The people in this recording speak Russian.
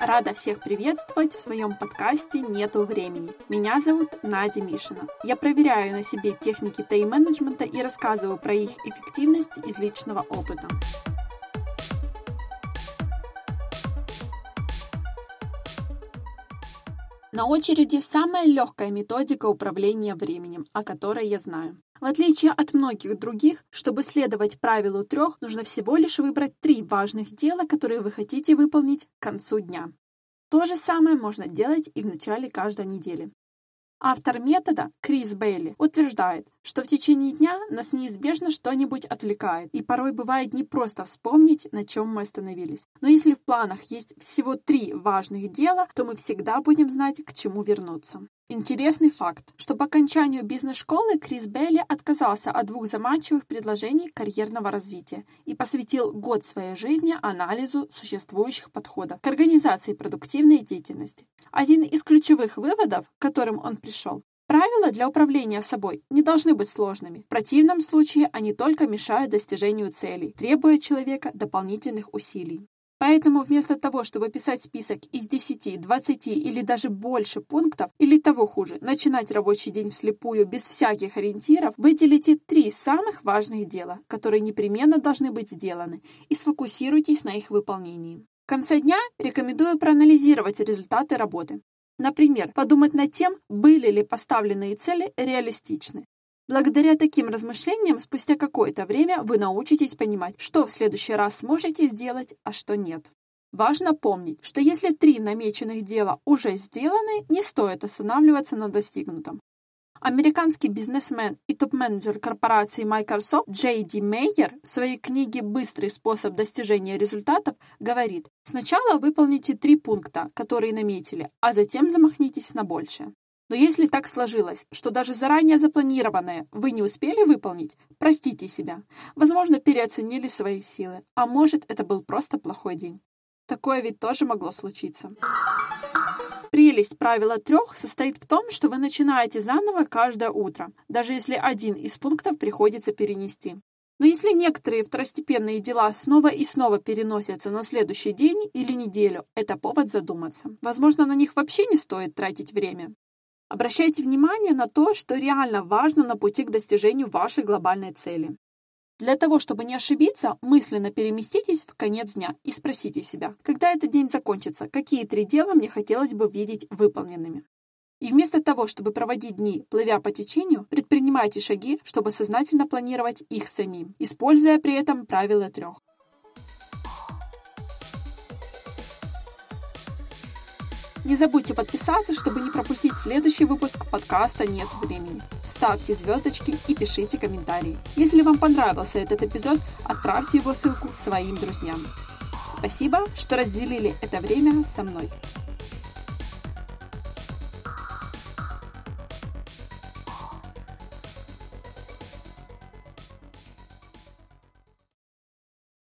Рада всех приветствовать в своем подкасте «Нету времени». Меня зовут Надя Мишина. Я проверяю на себе техники тайм-менеджмента и рассказываю про их эффективность из личного опыта. На очереди самая легкая методика управления временем, о которой я знаю. В отличие от многих других, чтобы следовать правилу трех, нужно всего лишь выбрать три важных дела, которые вы хотите выполнить к концу дня. То же самое можно делать и в начале каждой недели. Автор метода, Крис Бейли, утверждает, что в течение дня нас неизбежно что-нибудь отвлекает, и порой бывает не просто вспомнить, на чем мы остановились. Но если в планах есть всего три важных дела, то мы всегда будем знать, к чему вернуться. Интересный факт, что по окончанию бизнес-школы Крис Белли отказался от двух заманчивых предложений карьерного развития и посвятил год своей жизни анализу существующих подходов к организации продуктивной деятельности. Один из ключевых выводов, к которым он пришел, Правила для управления собой не должны быть сложными. В противном случае они только мешают достижению целей, требуя человека дополнительных усилий. Поэтому вместо того, чтобы писать список из 10, 20 или даже больше пунктов, или того хуже, начинать рабочий день вслепую без всяких ориентиров, выделите три самых важных дела, которые непременно должны быть сделаны, и сфокусируйтесь на их выполнении. В конце дня рекомендую проанализировать результаты работы. Например, подумать над тем, были ли поставленные цели реалистичны, Благодаря таким размышлениям спустя какое-то время вы научитесь понимать, что в следующий раз сможете сделать, а что нет. Важно помнить, что если три намеченных дела уже сделаны, не стоит останавливаться на достигнутом. Американский бизнесмен и топ-менеджер корпорации Microsoft Джей Ди Мейер в своей книге «Быстрый способ достижения результатов» говорит, сначала выполните три пункта, которые наметили, а затем замахнитесь на большее. Но если так сложилось, что даже заранее запланированное вы не успели выполнить, простите себя. Возможно, переоценили свои силы, а может, это был просто плохой день. Такое ведь тоже могло случиться. Прелесть правила трех состоит в том, что вы начинаете заново каждое утро, даже если один из пунктов приходится перенести. Но если некоторые второстепенные дела снова и снова переносятся на следующий день или неделю, это повод задуматься. Возможно, на них вообще не стоит тратить время. Обращайте внимание на то, что реально важно на пути к достижению вашей глобальной цели. Для того, чтобы не ошибиться, мысленно переместитесь в конец дня и спросите себя, когда этот день закончится, какие три дела мне хотелось бы видеть выполненными. И вместо того, чтобы проводить дни, плывя по течению, предпринимайте шаги, чтобы сознательно планировать их самим, используя при этом правило трех. Не забудьте подписаться, чтобы не пропустить следующий выпуск подкаста «Нет времени». Ставьте звездочки и пишите комментарии. Если вам понравился этот эпизод, отправьте его ссылку своим друзьям. Спасибо, что разделили это время со мной.